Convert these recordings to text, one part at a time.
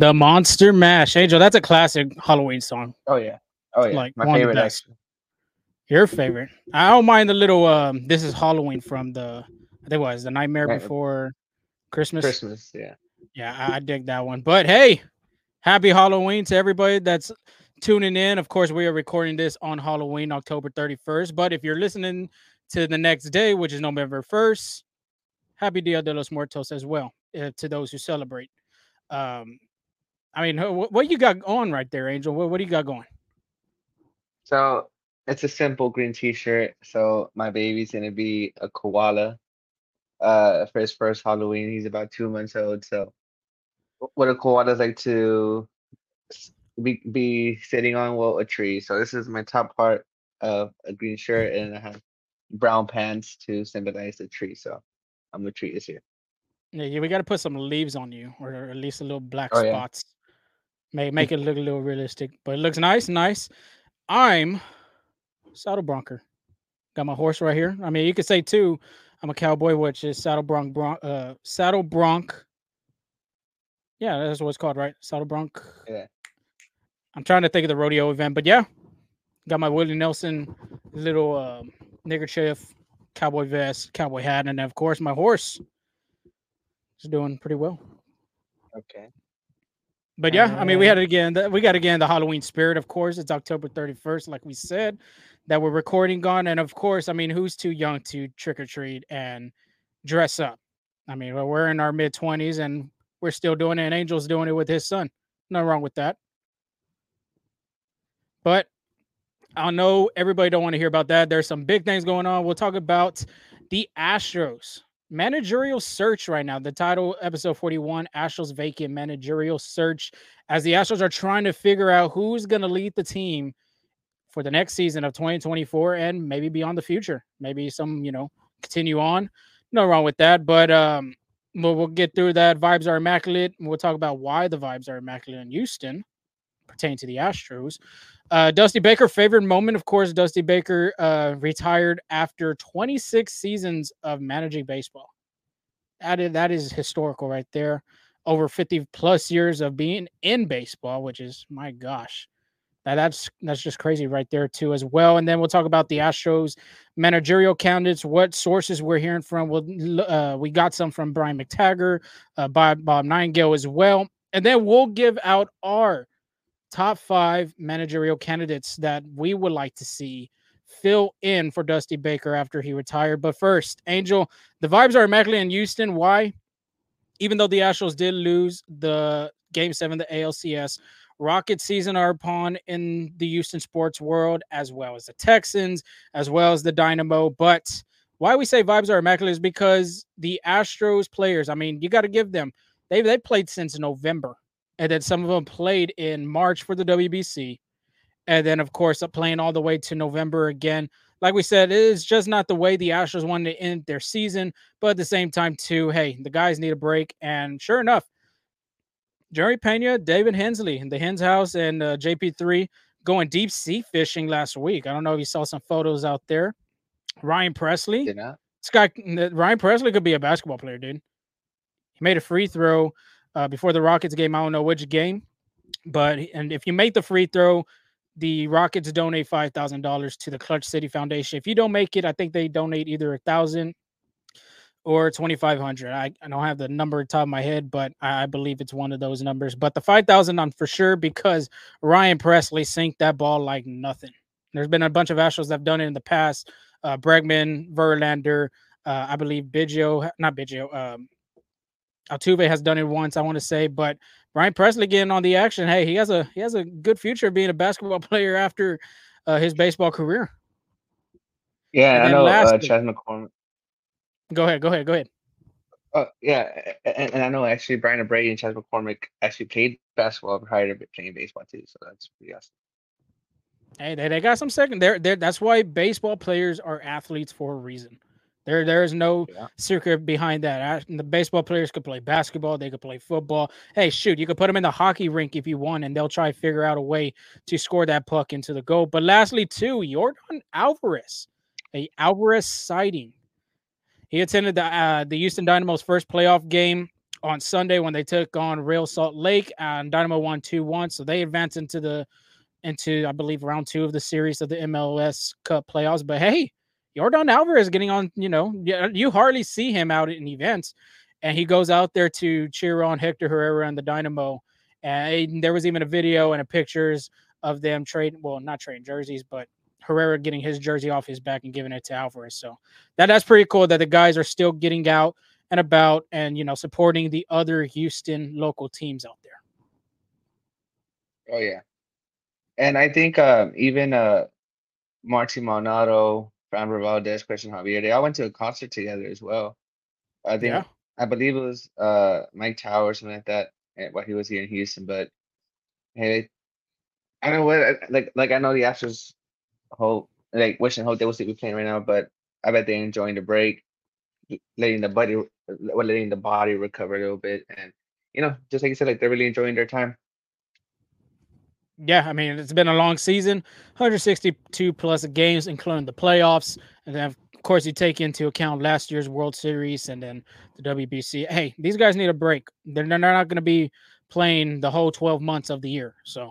The Monster Mash. Angel, that's a classic Halloween song. Oh yeah. Oh yeah. Like, My one of the favorite. Actually. Your favorite. I don't mind the little um this is Halloween from the I think it was the Nightmare Right. Before Christmas. Christmas. Yeah. Yeah, I, I dig that one. But hey, happy Halloween to everybody that's tuning in. Of course, we are recording this on Halloween, October 31st. But if you're listening to the next day, which is November 1st, happy Dia de los Muertos as well uh, to those who celebrate. Um, I mean, what, what you got on right there, Angel? What, what do you got going? So it's a simple green T-shirt. So my baby's gonna be a koala. Uh, for his first Halloween, he's about two months old. So wh- what do koalas like to be be sitting on? Well, a tree. So this is my top part of a green shirt, and I have brown pants to symbolize the tree. So I'm a tree this year. Yeah, yeah, we got to put some leaves on you, or at least a little black Oh, yeah. Make make it look a little realistic, but it looks nice, nice. I'm saddle bronker. Got my horse right here. I mean, you could say too. I'm a cowboy, which is saddle bronc, bronc uh, saddle bronc. Yeah, that's what it's called, right? Saddle bronc. Yeah. I'm trying to think of the rodeo event, but yeah, got my Willie Nelson little um, neckerchief, cowboy vest, cowboy hat, and of course my horse is doing pretty well. Okay. But yeah, I mean, we had it again. We got again the Halloween spirit. Of course, it's October 31st, like we said, that we're recording on. And of course, I mean, who's too young to trick or treat and dress up? I mean, we're in our mid 20s and we're still doing it. And Angel's doing it with his son. Nothing wrong with that. But I know everybody don't want to hear about that. There's some big things going on. We'll talk about the Astros managerial search right now. The title, episode 41, Astros vacant managerial search, as the Astros are trying to figure out who's going to lead the team for the next season of 2024 and maybe beyond the future. Maybe some, you know, continue on. No wrong with that, but um, we'll, we'll get through that. Vibes are immaculate. We'll talk about why the vibes are immaculate in Houston, pertaining to the Astros. Uh, Dusty Baker, favorite moment, of course. Dusty Baker uh, retired after 26 seasons of managing baseball. That is, that is historical right there. Over 50 plus years of being in baseball, which is my gosh, that, that's that's just crazy right there too as well. And then we'll talk about the Astros managerial candidates, what sources we're hearing from. We'll uh, we got some from Brian McTaggart, uh, Bob Bob Nightengale as well, and then we'll give out our top five managerial candidates that we would like to see fill in for Dusty Baker after he retired. But first, Angel, the vibes are immaculate in Houston. Why? Even though the Astros did lose the game seven, the ALCS, Rocket season are upon in the Houston sports world, as well as the Texans, as well as the Dynamo. But why we say vibes are immaculate is because the Astros players, I mean, you got to give them, they they played since November and then some of them played in March for the WBC, and then of course playing all the way to November again. Like we said, it is just not the way the Astros wanted to end their season, but at the same time, too, hey, the guys need a break, and sure enough, Jerry Pena, David Hensley, and the Hens House, and uh, JP3 going deep sea fishing last week. I don't know if you saw some photos out there. Ryan Pressly, Did not. this guy Ryan Pressly could be a basketball player, dude. He made a free throw uh, before the Rockets game. I don't know which game, but and if you make the free throw, the Rockets donate five thousand dollars to the Clutch City Foundation. If you don't make it, I think they donate either a thousand or twenty five hundred. I, I don't have the number top of my head, but I, I believe it's one of those numbers. But the five thousand on for sure because Ryan Pressly sinked that ball like nothing. There's been a bunch of Astros that have done it in the past. Uh, Bregman, Verlander, uh, I believe Biggio, not Biggio, um, Altuve has done it once, I want to say, but Brian Pressly getting on the action. Hey, he has a he has a good future being a basketball player after uh, his baseball career. Yeah, I know. Uh, Chas McCormick. Go ahead, go ahead, go ahead. Oh yeah, and, and I know actually Brian Brady and Chas McCormick actually played basketball prior to playing baseball too. So that's pretty awesome. Hey, they, they got some second. They're, that's why baseball players are athletes for a reason. There, there is no Yeah. secret behind that. Uh, The baseball players could play basketball, they could play football. Hey, shoot, you could put them in the hockey rink if you want, and they'll try to figure out a way to score that puck into the goal. But lastly, too, Yordan Alvarez, a Alvarez sighting. He attended the uh, the Houston Dynamo's first playoff game on Sunday when they took on Real Salt Lake, and Dynamo won two one, so they advanced into the into I believe round two of the series of the MLS Cup playoffs. But hey, Yordan Alvarez getting on, you know, you hardly see him out in events, and he goes out there to cheer on Hector Herrera and the Dynamo. And there was even a video and a pictures of them trading, well, not trading jerseys, but Herrera getting his jersey off his back and giving it to Alvarez. So that that's pretty cool that the guys are still getting out and about and you know supporting the other Houston local teams out there. Oh yeah. And I think um, even uh, Martín Maldonado, Framber Valdez, Christian Javier, they all went to a concert together as well. I think Yeah. I believe it was uh, Mike Tower or something like that eh, while he was here in Houston. But hey, I don't know what like like I know the Astros hope like wish and hope they will still be playing right now, but I bet they're enjoying the break, letting the body well, letting the body recover a little bit, and you know, just like you said, like they're really enjoying their time. Yeah, I mean it's been a long season, 162 plus games, including the playoffs, and then of course you take into account last year's World Series and then the WBC. Hey, these guys need a break. They're, they're not going to be playing the whole 12 months of the year, so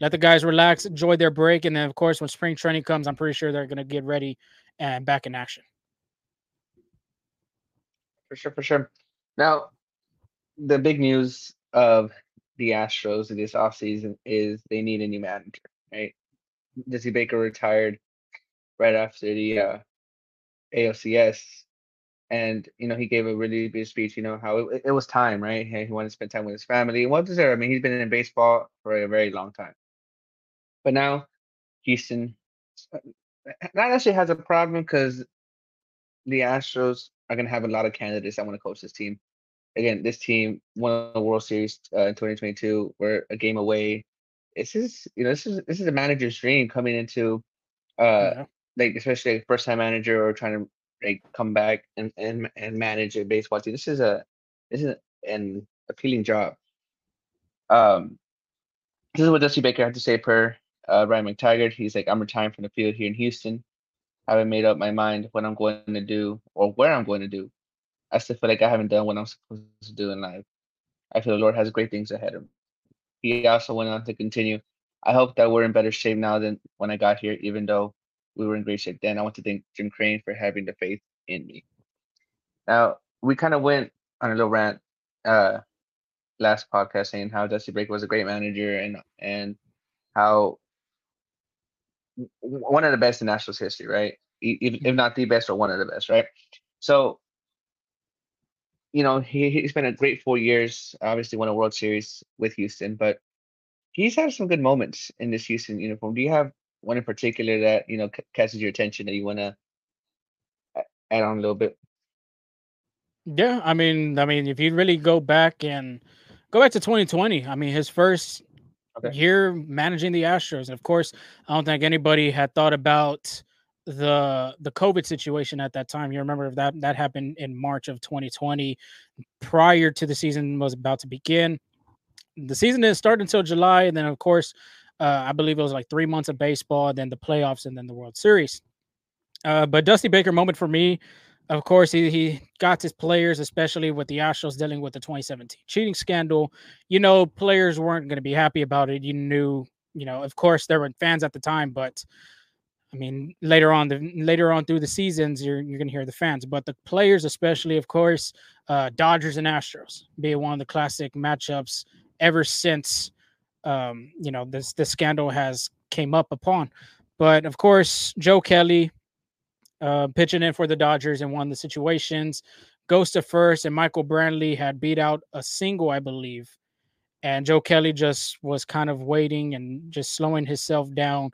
let the guys relax, enjoy their break, and then of course when spring training comes, I'm pretty sure they're going to get ready and back in action. For sure, for sure. Now, the big news of the Astros in this offseason is they need a new manager, right? Dusty Baker retired right after the uh, ALCS, and you know he gave a really big speech. You know how it, it was time, right? He, wanted to spend time with his family. And what is there? I mean, he's been in baseball for a very long time, but now Houston uh, not actually has a problem because the Astros are going to have a lot of candidates that want to coach this team. Again, this team won the World Series uh, in 2022. We're a game away. This is, you know, this is this is a manager's dream coming into, uh, Yeah. like especially a first time manager or trying to like come back and and and manage a baseball team. This is a this is an appealing job. Um, this is what Dusty Baker had to say per uh, Brian McTaggart. He's like, I'm retiring from the field here in Houston. I haven't made up my mind what I'm going to do or where I'm going to do. I still feel like I haven't done what I'm supposed to do in life. I feel the Lord has great things ahead of me. He also went on to continue. I hope that we're in better shape now than when I got here, even though we were in great shape then. I want to thank Jim Crane for having the faith in me. Now, we kind of went on a little rant uh, last podcast saying how Dusty Baker was a great manager and and how one of the best in Nationals history, right? If, if not the best or one of the best, right? So, you know, he, he spent a great four years, obviously won a World Series with Houston, but he's had some good moments in this Houston uniform. Do you have one in particular that, you know, c- catches your attention that you want to add on a little bit? Yeah, I mean, I mean, if you really go back and go back to 2020, I mean, his first Okay. year managing the Astros, and of course, I don't think anybody had thought about the the COVID situation at that time. You remember that that happened in March of 2020, prior to the season was about to begin. The season didn't start until July, and then of course, uh, I believe it was like three months of baseball, then the playoffs, and then the World Series. Uh, but Dusty Baker moment for me of course, he, he got his players, especially with the Astros dealing with the 2017 cheating scandal. You know, players weren't going to be happy about it. You knew, you know, of course, there were fans at the time, but I mean, later on, the later on through the seasons, you're you're to hear the fans, but the players, especially, of course, uh, Dodgers and Astros, being one of the classic matchups ever since, um, you know, this this scandal has came up upon. But of course, Joe Kelly, uh, pitching in for the Dodgers and won the situations. Goes to first, and Michael Brantley had beat out a single, I believe. And Joe Kelly just was kind of waiting and just slowing himself down,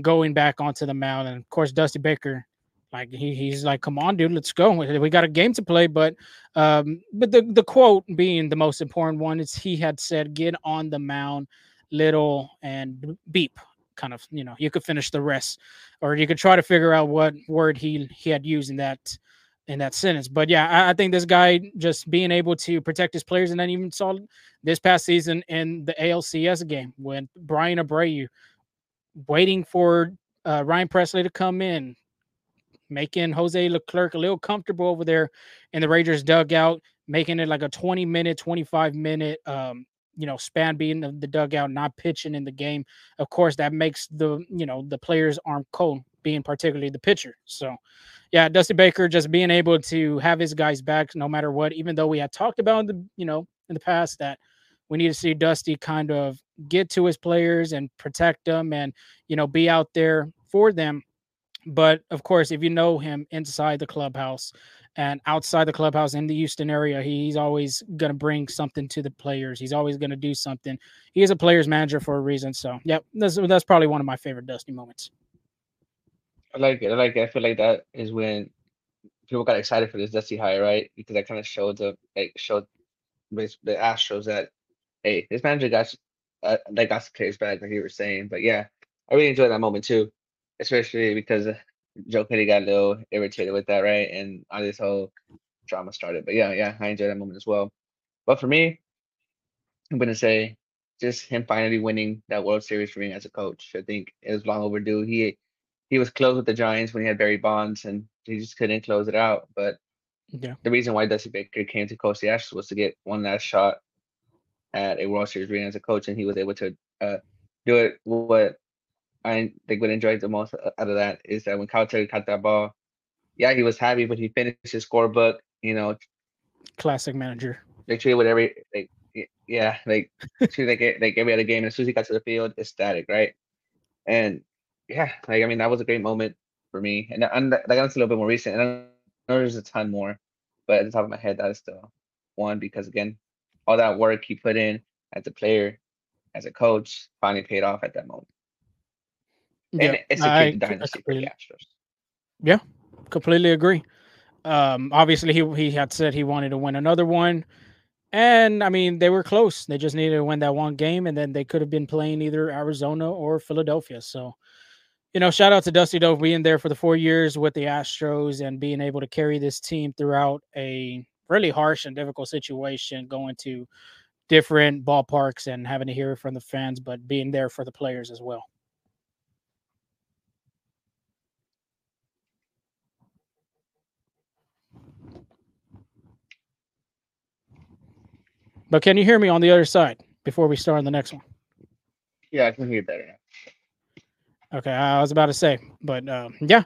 going back onto the mound. And of course, Dusty Baker, like he, he's like, "Come on, dude, let's go. We got a game to play." But, um, but the the quote being the most important one is he had said, "Get on the mound, little and beep." kind of you know you could finish the rest, or you could try to figure out what word he he had used in that in that sentence. But yeah, I, I, think this guy just being able to protect his players, and then even saw this past season in the ALCS game when Bryan Abreu waiting for uh, Ryan Pressly to come in, making Jose Leclerc a little comfortable over there in the Rangers dugout, making it like a 20 minute, 25 minute um, you know, span being the, the dugout, not pitching in the game. Of course, that makes the, you know, the player's arm cold, being particularly the pitcher. So yeah, Dusty Baker just being able to have his guys back no matter what, even though we had talked about in the, you know, in the past that we need to see Dusty kind of get to his players and protect them and, you know, be out there for them. But of course, if you know him inside the clubhouse and outside the clubhouse in the Houston area, he's always going to bring something to the players. He's always going to do something. He is a player's manager for a reason. So, yep, that's, that's probably one of my favorite Dusty moments. I like it. I like it. I feel like that is when people got excited for this Dusty hire, right? Because that kind of showed the like showed the Astros that hey, this manager got uh, that got some players back, like you were saying. But yeah, I really enjoyed that moment too, especially because Joe Kelly got a little irritated with that, right? And all this whole drama started. But yeah, yeah, I enjoyed that moment as well. But for me, I'm gonna say just him finally winning that World Series for me as a coach. I think it was long overdue. He he was close with the Giants when he had Barry Bonds, and he just couldn't close it out. But yeah, the reason why Dusty Baker came to coach the Astros was to get one last shot at a World Series ring as a coach, and he was able to uh, do it. What I think would enjoy the most out of that is that when Kyle Terry caught that ball, yeah, he was happy, but he finished his scorebook. You know, classic manager. They treated with every like yeah, like treated like like every other game. And as soon as he got to the field, ecstatic, right? And yeah, like I mean, that was a great moment for me. And and like that's a little bit more recent. And I know there's a ton more, but at the top of my head, that is the one because again, all that work he put in as a player, as a coach, finally paid off at that moment. Yeah, and it's a I, dynasty for the Astros. Yeah, completely agree. Um, obviously, he he had said he wanted to win another one, and I mean they were close. They just needed to win that one game, and then they could have been playing either Arizona or Philadelphia. So you know, shout out to Dusty Dove being there for the four years with the Astros and being able to carry this team throughout a really harsh and difficult situation, going to different ballparks and having to hear it from the fans, but being there for the players as well. But can you hear me on the other side before we start on the next one? Yeah, I can hear better now. Okay, I was about to say, but uh, yeah,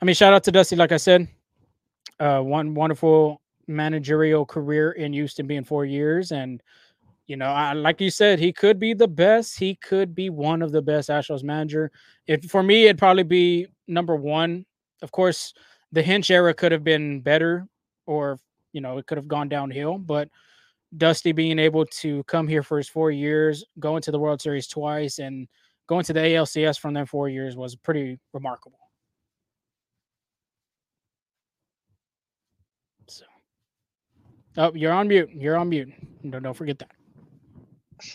I mean, shout out to Dusty. Like I said, uh, one wonderful managerial career in Houston, being four years, and you know, I, like you said, he could be the best. He could be one of the best Astros manager. If for me, it'd probably be number one. Of course, the Hinch era could have been better, or you know, it could have gone downhill. But Dusty being able to come here for his four years, go into the World Series twice, and going to the ALCS from them four years was pretty remarkable. So, oh, you're on mute. You're on mute. Don't, don't forget that.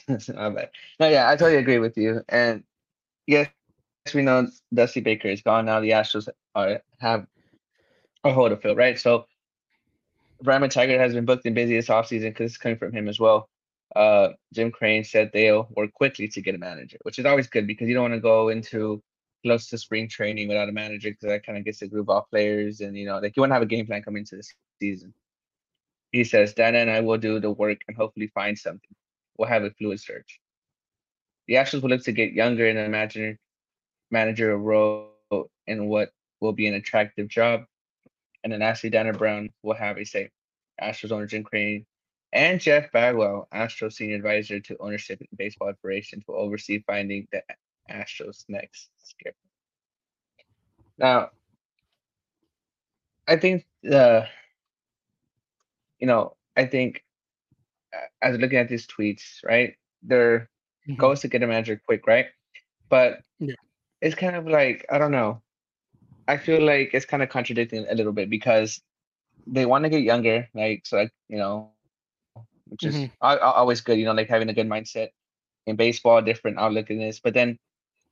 no, yeah, I totally agree with you. And yes, we know Dusty Baker is gone now. The Astros are have a hold to fill, right? So Raymond Tiger has been booked and busy this offseason because it's coming from him as well uh, Jim Crane said they'll work quickly to get a manager, which is always good because you don't want to go into close to spring training without a manager because that kind of gets the groove off players and you know like you want to have a game plan coming into the season. He says Dana and I will do the work and hopefully find something. We'll have a fluid search. The Astros will look to get younger and imagine manager role in what will be an attractive job, and then Ashley Dana Brown will have a say. Astros owner Jim Crane and Jeff Bagwell, Astros senior advisor to ownership and baseball operations, will oversee finding the Astros next skipper. Now, I think the, you know, I think as looking at these tweets, right, they're mm-hmm. goes to get a manager quick, right? But yeah. it's kind of like I don't know. I feel like it's kind of contradicting a little bit because they want to get younger, like so, like you know, which mm-hmm. is always good. You know, like having a good mindset in baseball, different outlook in this. But then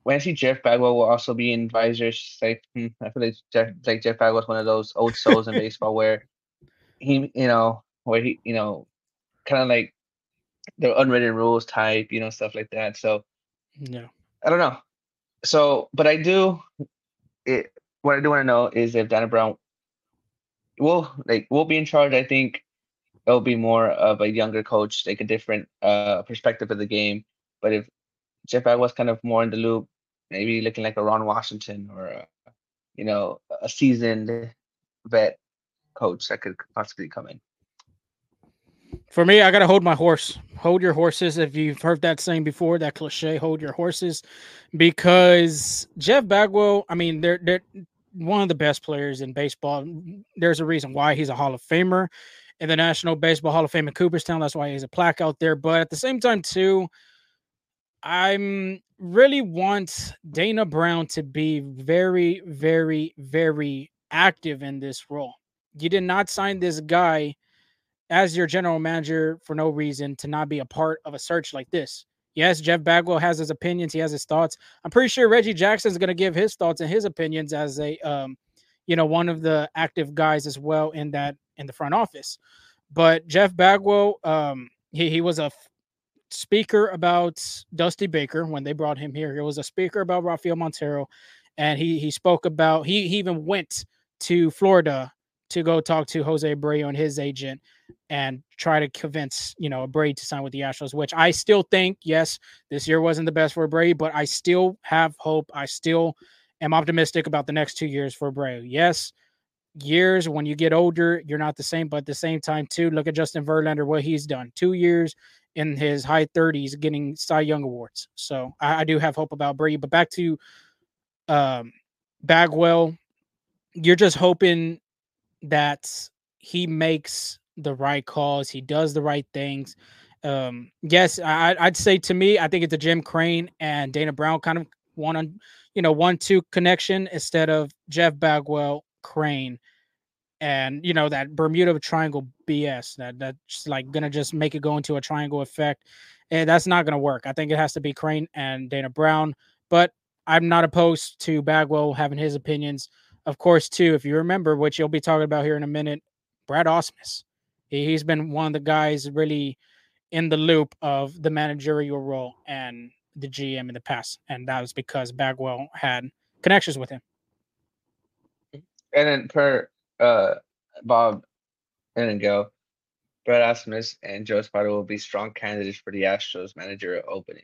when I see Jeff Bagwell will also be in visors, like hmm, I feel like Jeff like Jeff Bagwell is one of those old souls in baseball where he you know where he you know kind of like the unwritten rules type, you know, stuff like that. So Yeah. I don't know. So, but I do. It what I do want to know is if Dana Brown will like will be in charge. I think it'll be more of a younger coach, like a different uh perspective of the game. But if Jeff i was kind of more in the loop, maybe looking like a Ron Washington or a, you know a seasoned vet coach that could possibly come in. For me, I gotta hold my horse. Hold your horses. If you've heard that saying before, that cliche, hold your horses, because Jeff Bagwell. I mean, they're they're one of the best players in baseball. There's a reason why he's a Hall of Famer in the National Baseball Hall of Fame in Cooperstown. That's why he has a plaque out there. But at the same time, too, I'm really want Dana Brown to be very, very, very active in this role. You did not sign this guy as your general manager for no reason to not be a part of a search like this. Yes, Jeff Bagwell has his opinions, he has his thoughts. I'm pretty sure Reggie Jackson is going to give his thoughts and his opinions as a um, you know, one of the active guys as well in that in the front office. But Jeff Bagwell, um, he, he was a f- speaker about Dusty Baker when they brought him here. He was a speaker about Rafael Montero, and he he spoke about he, he even went to Florida to go talk to Jose Abreu and his agent and try to convince you know Abreu to sign with the Astros. Which I still think, yes, this year wasn't the best for Abreu, but I still have hope. I still am optimistic about the next two years for Abreu. Yes, years when you get older, you're not the same, but at the same time, too, look at Justin Verlander, what he's done. Two years in his high 30s getting Cy Young awards. So I, I do have hope about Brady. But back to um, Bagwell, you're just hoping that he makes the right calls, he does the right things. Um, yes, I, I'd say to me, I think it's a Jim Crane and Dana Brown kind of one on, you know, one two connection instead of Jeff Bagwell, Crane, and you know that Bermuda Triangle BS that that's like gonna just make it go into a triangle effect, and that's not gonna work. I think it has to be Crane and Dana Brown, but I'm not opposed to Bagwell having his opinions. Of course, too, if you remember, which you'll be talking about here in a minute, Brad Ausmus. He, he's been one of the guys really in the loop of the managerial role and the GM in the past, and that was because Bagwell had connections with him. And then per uh Bob and go, Brad Ausmus and Joe Espada will be strong candidates for the Astros manager opening.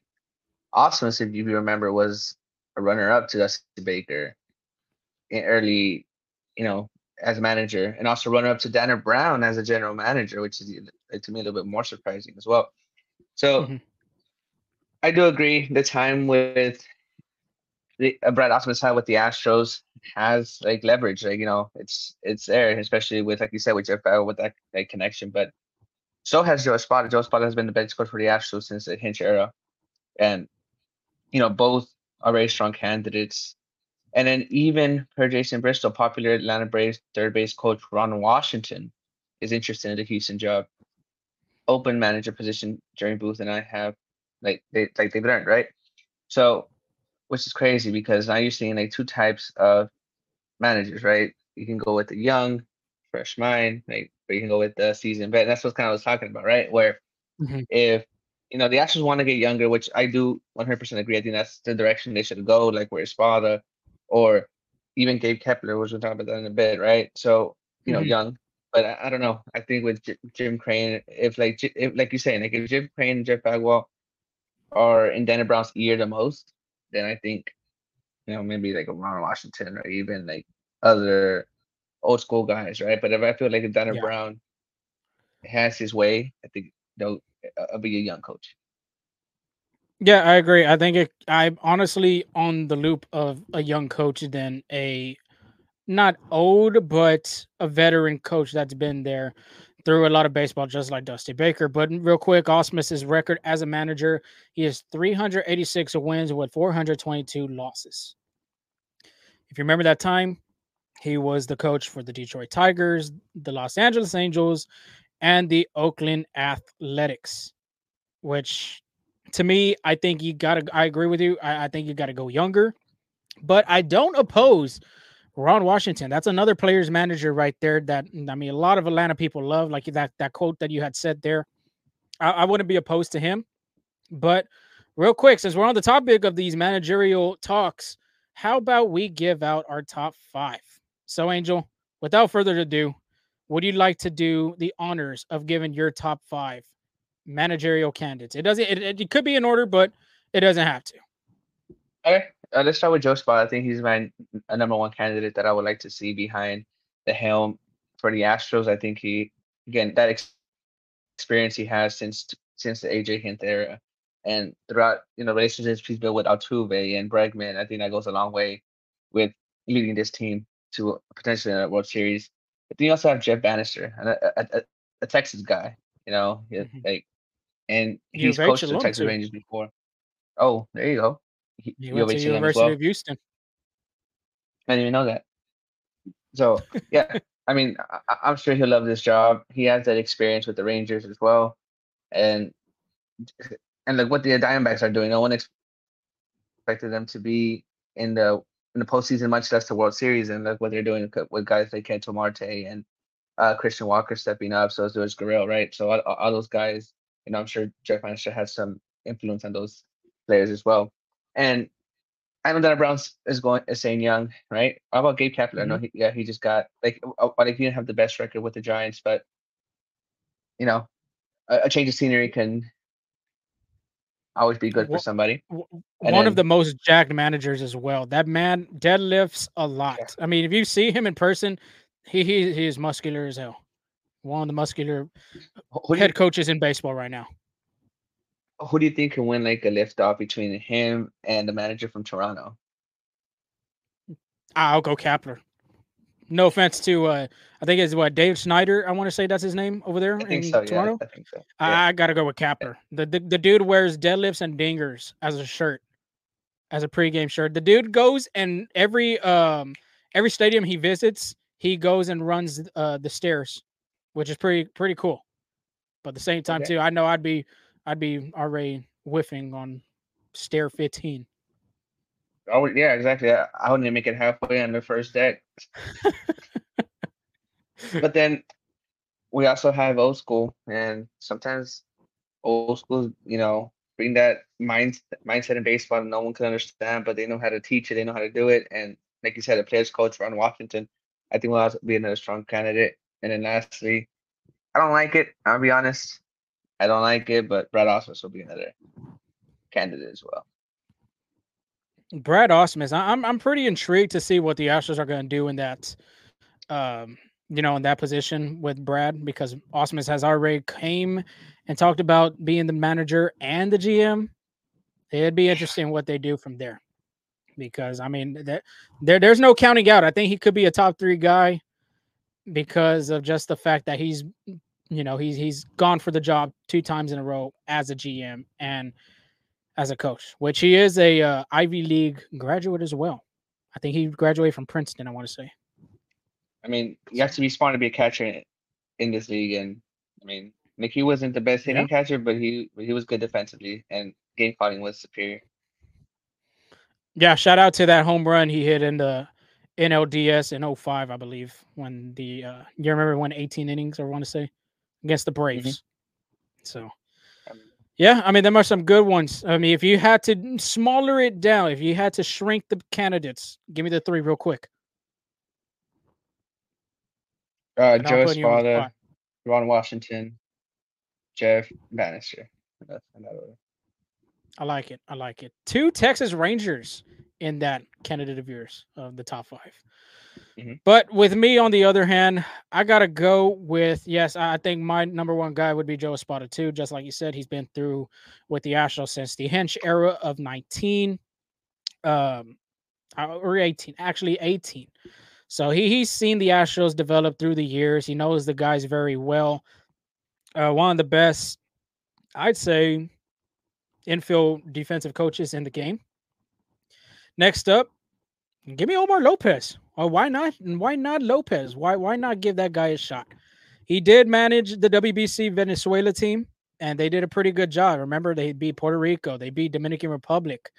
Ausmus, if you remember, was a runner up to Dusty Baker early, you know, as a manager, and also runner up to Dana Brown as a general manager, which is to me a little bit more surprising as well. So Mhm. I do agree. The time with the uh, Brad Ausmus had with the Astros has like leverage. Like you know, it's it's there, especially with like you said with Jeff Bauer with that that connection. But so has Joe Espada. Joe Espada has been the bench coach for the Astros since the Hinch era, and you know both are very strong candidates. And then even per Jason Bristol, popular Atlanta Braves third base coach Ron Washington is interested in the Houston job. Open manager position Jerry Booth and I have like they like they've learned, right? So which is crazy because now you're seeing like two types of managers, right? You can go with the young, fresh mind, like or you can go with the seasoned vet. That's what kind of I was talking about, right? Where Mhm. if you know the Astros want to get younger, which I do 100% agree. I think that's the direction they should go, like where Espada or even Gabe Kapler, which we'll talk about that in a bit, right? So you know, Mhm. young, but I, I don't know. I think with J- Jim Crane, if like if like you're saying, like if Jim Crane and Jeff Bagwell are in Dana Brown's ear the most, then I think you know maybe like Ron Washington or even like other old school guys, right? But if I feel like if Dana Yeah. Brown has his way, I think they'll uh, be a young coach. Yeah, I agree. I think it, I'm honestly on the loop of a young coach than a not old, but a veteran coach that's been there through a lot of baseball, just like Dusty Baker. But real quick, Ausmus's record as a manager, he has 386 wins with 422 losses. If you remember that time, he was the coach for the Detroit Tigers, the Los Angeles Angels, and the Oakland Athletics, which to me, I think you gotta. I agree with you. I, I think you gotta go younger, but I don't oppose Ron Washington. That's another player's manager right there. That mm, I mean, a lot of Atlanta people love, like that that quote that you had said there. I, I wouldn't be opposed to him, but real quick, since we're on the topic of these managerial talks, how about we give out our top five? So, Angel, without further ado, would you like to do the honors of giving your top five managerial candidates? It doesn't. It, it could be in order, but it doesn't have to. Okay, uh, let's start with Joe Spa. I think he's my a number one candidate that I would like to see behind the helm for the Astros. I think he again that ex- experience he has since since the AJ Hinch era, and throughout you know relationships he's built with Altuve and Bregman. I think that goes a long way with leading this team to potentially a World Series. But then you also have Jeff Banister, a, a, a, a Texas guy. You know, mm-hmm. like, and he's coached the Texas too. Rangers before. Oh, there you go. He, he went to University well. of Houston. I didn't even know that. So yeah, I mean, I, am sure he'll love this job. He has that experience with the Rangers as well, and and like what the Diamondbacks are doing, no one expected them to be in the in the postseason, much less the World Series, and look what they're doing with guys like Ketel Marte and uh, Christian Walker stepping up. So is Luis Gurriel, right? So all, all, those guys, you know, I'm sure Jeff Banister has some influence on those players as well. And I know that Browns is going is saying young, right? How about Gabe Kapler? Mm-hmm. I know he, yeah, he just got like, uh, but he didn't have the best record with the Giants, but you know, a, a change of scenery can always be good for somebody. One then, of the most jacked managers as well. That man deadlifts a lot. Yeah. I mean, if you see him in person, he he he is muscular as hell. One of the muscular head coaches in baseball right now who do you think can win like a lift off between him and the manager from Toronto? I'll go Kapler. No offense to uh I think it's what Dave Snyder, I want to say that's his name over there in so, Toronto. Yeah, I think so. Yeah. I, I gotta go with Kapler. The, the the dude wears deadlifts and dingers as a shirt, as a pregame shirt. The dude goes and every um every stadium he visits, he goes and runs uh the stairs, which is pretty pretty cool. But at the same time, okay. too, I know I'd be I'd be already whiffing on stair 15. Oh yeah, exactly. I, I wouldn't make it halfway on the first deck. but then we also have old school, and sometimes old school, you know, bring that mind mindset in baseball that no one can understand, but they know how to teach it, they know how to do it. And like you said, the players coach Ron Washington, I think will also be another strong candidate. And then lastly, I don't like it. I'll be honest. I don't like it, but Brad Ausmus will be another candidate as well. Brad Ausmus, I'm I'm pretty intrigued to see what the Astros are going to do in that, um, you know, in that position with Brad because Ausmus has already came and talked about being the manager and the GM. It'd be interesting what they do from there, because I mean, there, there there's no counting out. I think he could be a top three guy because of just the fact that he's you know, he's he's gone for the job two times in a row as a GM and as a coach, which he is a uh, Ivy League graduate as well. I think he graduated from Princeton. I want to say. I mean, you have to be smart to be a catcher in this league, and I mean, Mickey wasn't the best hitting yeah. catcher, but he he was good defensively, and game calling was superior. Yeah, shout out to that home run he hit in the NLDS in 05, I believe, when the uh you remember when 18 innings, I want to say against the mm-hmm. Braves. Mm-hmm. So, yeah, I mean, there are some good ones. I mean, if you had to smaller it down, if you had to shrink the candidates, give me the three real quick. Uh, Joe Espada, Ron Washington, Jeff Banister. I like it. I like it. Two Texas Rangers in that candidate of yours of the top 5 mm-hmm. But with me, on the other hand, I gotta go with yes. I think my number one guy would be Joe Espada too. Just like you said, he's been through with the Astros since the Hinch era of 19, um, uh, or 18, actually 18. So he he's seen the Astros develop through the years. He knows the guys very well. Uh, one of the best, I'd say, infield defensive coaches in the game. Next up, give me Omar Lopez. Or why not? Why not Lopez? Why why not give that guy a shot? He did manage the WBC Venezuela team and they did a pretty good job. Remember, they beat Puerto Rico, they beat Dominican Republic.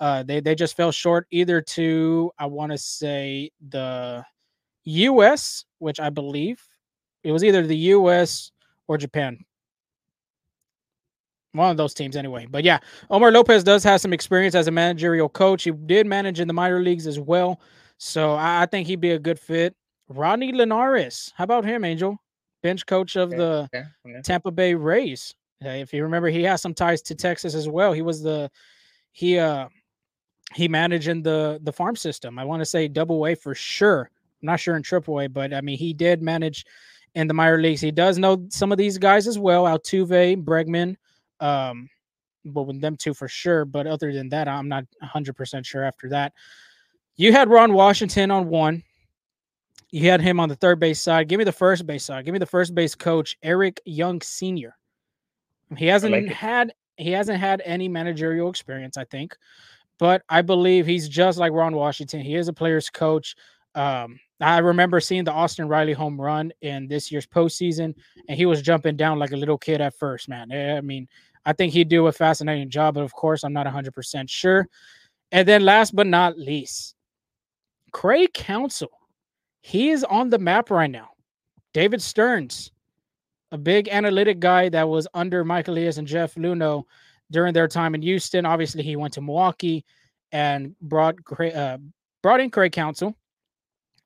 Uh, they they just fell short either to I want to say the U.S., which I believe it was either the U.S. or Japan. One of those teams, anyway. But yeah, Omar Lopez does have some experience as a managerial coach. He did manage in the minor leagues as well, so I, I think he'd be a good fit. Rodney Linares, how about him, Angel? Bench coach of Okay, the okay, okay. Tampa Bay Rays. If you remember, he has some ties to Texas as well. He was the he uh he managed in the the farm system. I want to say double A for sure. I'm not sure in triple A, but I mean he did manage in the minor leagues. He does know some of these guys as well. Altuve, Bregman, um, but with them two for sure. But other than that, I'm not 100 percent sure. After that, you had Ron Washington on one. You had him on the third base side. Give me the first base side. Give me the first base coach, Eric Young Sr. He hasn't it. had he hasn't had any managerial experience, I think, but I believe he's just like Ron Washington. He is a player's coach. Um, I remember seeing the Austin Riley home run in this year's postseason, and he was jumping down like a little kid at first. Man, I mean, I think he'd do a fascinating job, but of course, I'm not 100 percent sure. And then, last but not least, Craig Counsell. He is on the map right now. David Stearns, a big analytic guy that was under Michael Elias and Jeff Luhnow during their time in Houston. Obviously, he went to Milwaukee and brought uh, brought in Craig Counsell.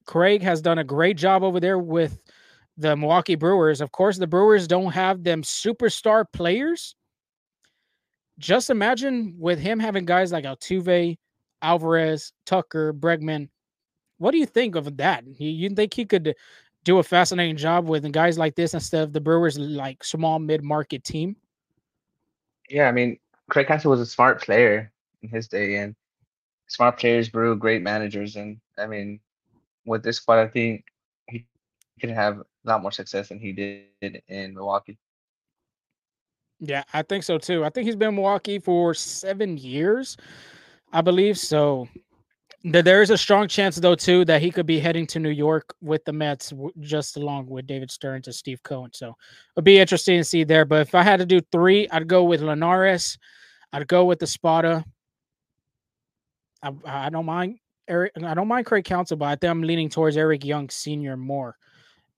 Craig has done a great job over there with the Milwaukee Brewers. Of course, the Brewers don't have them superstar players. Just imagine with him having guys like Altuve, Alvarez, Tucker, Bregman. What do you think of that? You, you think he could do a fascinating job with guys like this instead of the Brewers like small mid market team? Yeah, I mean, Craig Counsell was a smart player in his day, and smart players brew great managers. And I mean, with this squad, I think he could have a lot more success than he did in Milwaukee. Yeah, I think so too. I think he's been Milwaukee for seven years, I believe. So there is a strong chance, though, too, that he could be heading to New York with the Mets, just along with David Stearns and Steve Cohen. So it'll be interesting to see there. But if I had to do three, I'd go with Linares. I'd go with the Spada. I, I don't mind Eric. I don't mind Craig Counsell, but I think I'm leaning towards Eric Young Senior more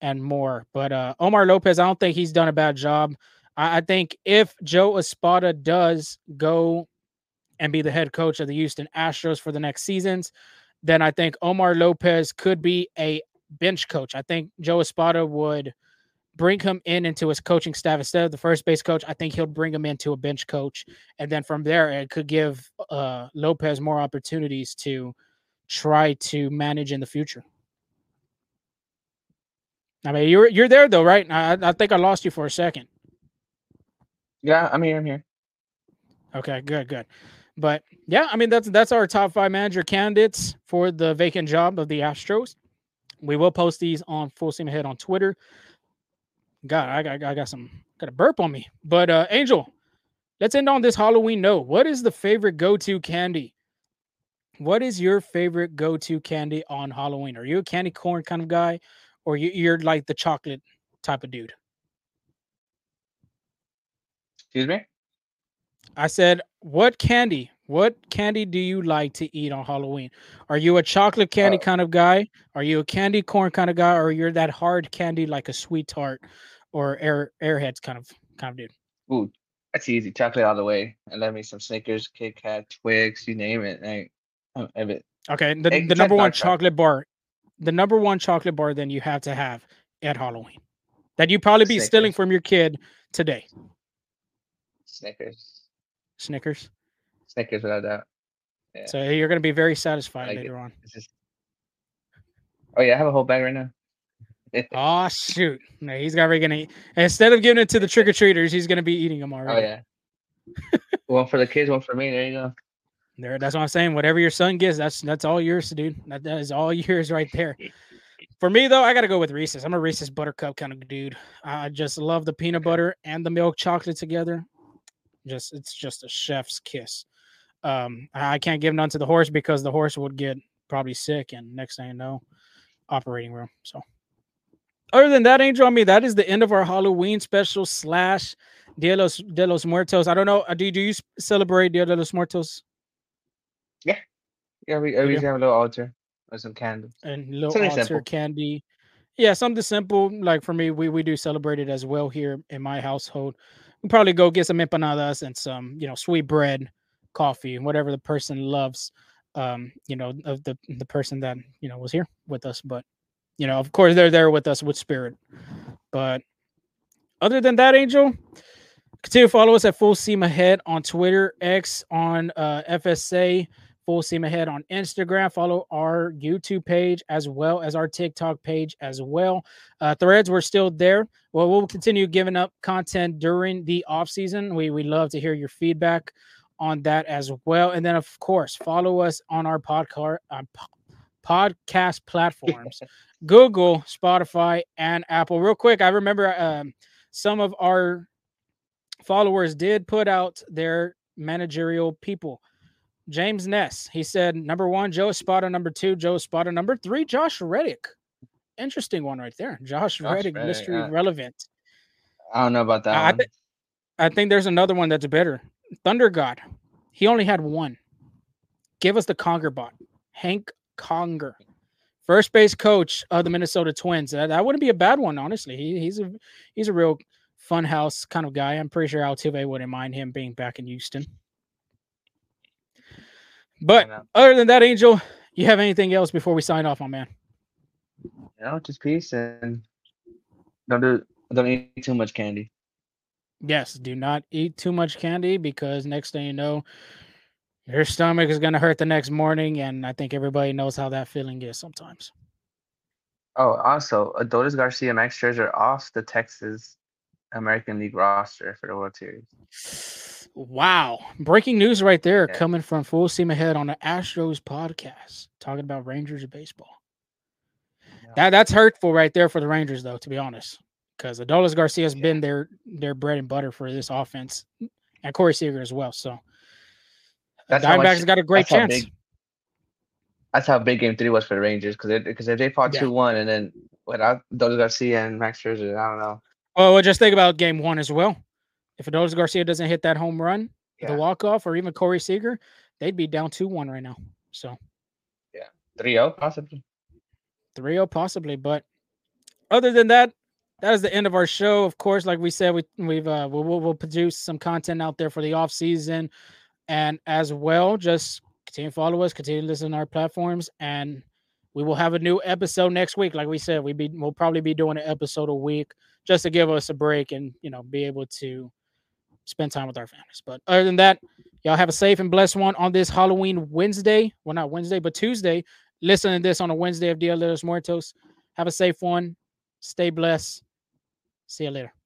and more. But uh, Omar Lopez, I don't think he's done a bad job. I, I think if Joe Espada does go and be the head coach of the Houston Astros for the next seasons, then I think Omar Lopez could be a bench coach. I think Joe Espada would bring him in into his coaching staff instead of the first base coach. I think he'll bring him into a bench coach, and then from there, it could give uh, Lopez more opportunities to try to manage in the future. I mean, you're you're there though, right? I, I think I lost you for a second. Yeah, I'm here. I'm here. Okay, good, good. But yeah, I mean that's that's our top five manager candidates for the vacant job of the Astros. We will post these on Full Steam Ahead on Twitter. God, I got I got some got a burp on me. But uh Angel, let's end on this Halloween note. What is the favorite go-to candy? What is your favorite go-to candy on Halloween? Are you a candy corn kind of guy, or you, you're like the chocolate type of dude? Excuse me. I said, what candy? What candy do you like to eat on Halloween? Are you a chocolate candy Uh, kind of guy? Are you a candy corn kind of guy, or you're that hard candy like a sweet tart or air airheads kind of kind of dude? Ooh, that's easy. Chocolate all the way. And let me some Snickers, Kit Kat, Twix, you name it. I, I, I bet. Okay, the, the number one chocolate. chocolate bar, the number one chocolate bar, then you have to have at Halloween that you probably be stealing from your kid today. Snickers. Snickers. Snickers without doubt. Yeah. So you're gonna be very satisfied like it. later on. Just. Oh yeah, I have a whole bag right now. Oh shoot! No, he's got gonna eat. instead of giving it to the trick or treaters, he's gonna be eating them all right. Oh yeah. one for the kids, one for me. There you go. There, that's what I'm saying. Whatever your son gets, that's that's all yours, dude. That, that is all yours right there. For me though, I gotta go with Reese's. I'm a Reese's Buttercup kind of dude. I just love the peanut butter and the milk chocolate together. Just it's just a chef's kiss. Um, I can't give none to the horse because the horse would get probably sick, and next thing you know, operating room. So, other than that, Angel, I mean that is the end of our Halloween special slash Dia de los, de los Muertos. I don't know. uh, Do, do you celebrate Dia de los Muertos Yeah, yeah. We used to have a little altar with some candles. and little Something altar simple. candy? Yeah, something simple. Like for me, we, we do celebrate it as well here in my household. We probably go get some empanadas and some, you know, sweet bread, coffee, and whatever the person loves. Um, you know, of the the person that you know was here with us. But you know, of course, they're there with us with spirit. But other than that, Angel, continue to follow us at Full Steam Ahead on Twitter, X on uh, FSA, Full Steam Ahead on Instagram. Follow our YouTube page as well as our TikTok page as well. Uh, threads, we're still there. Well, we'll continue giving up content during the off season. We we love to hear your feedback on that as well. And then, of course, follow us on our podcast uh, podcast platforms. Google, Spotify, and Apple. Real quick, I remember um, some of our followers did put out their managerial people. James Ness, he said number one, Joe Espada. Number two, Joe Espada. Number three, Josh Reddick. Interesting one right there. Josh, Josh Reddick, Reddick, mystery relevant. I don't know about that I- one. I think there's another one that's better. Thunder God. He only had one. Give us the Conger bot. Hank Conger. First base coach of the Minnesota Twins. That, that wouldn't be a bad one, honestly. He, he's a he's a real fun house kind of guy. I'm pretty sure Altuve wouldn't mind him being back in Houston. But other than that, Angel, you have anything else before we sign off, my man? know, just peace and don't do don't eat too much candy. Yes, do not eat too much candy because next thing you know, your stomach is going to hurt the next morning. And I think everybody knows how that feeling is sometimes. Oh, also, Adolis Garcia and Max Scherzer off the Texas American League roster for the World Series. Wow. Breaking news right there Yeah. coming from Full Steam Ahead on the Astros podcast, talking about Rangers of baseball. Yeah. That That's hurtful right there for the Rangers, though, to be honest, because Adolis Garcia has Yeah. been their, their bread and butter for this offense and Corey Seager as well. So That's how much- Diamondbacks got a great that's how chance. big- That's how big Game Three was for the Rangers because because if they fought two one and then without Adolis Garcia and Max Scherzer, I don't know. Well, well, just think about game one as well. If Adolis Garcia doesn't hit that home run, the walk off, or even Corey Seager, they'd be down 2 1 right now. So 3-0 possibly. 3 0 possibly. But other than that, that is the end of our show. Of course, like we said, we, we've uh, we'll, we'll, we'll produce some content out there for the off season, and as well, just continue to follow us, continue to listen to our platforms, and we will have a new episode next week. Like we said, we be we'll probably be doing an episode a week just to give us a break and you know be able to spend time with our families. But other than that, y'all have a safe and blessed one on this Halloween Wednesday. Well, not Wednesday, but Tuesday. Listening to this on a Wednesday of Dia de los Muertos. Have a safe one. Stay blessed. See you later.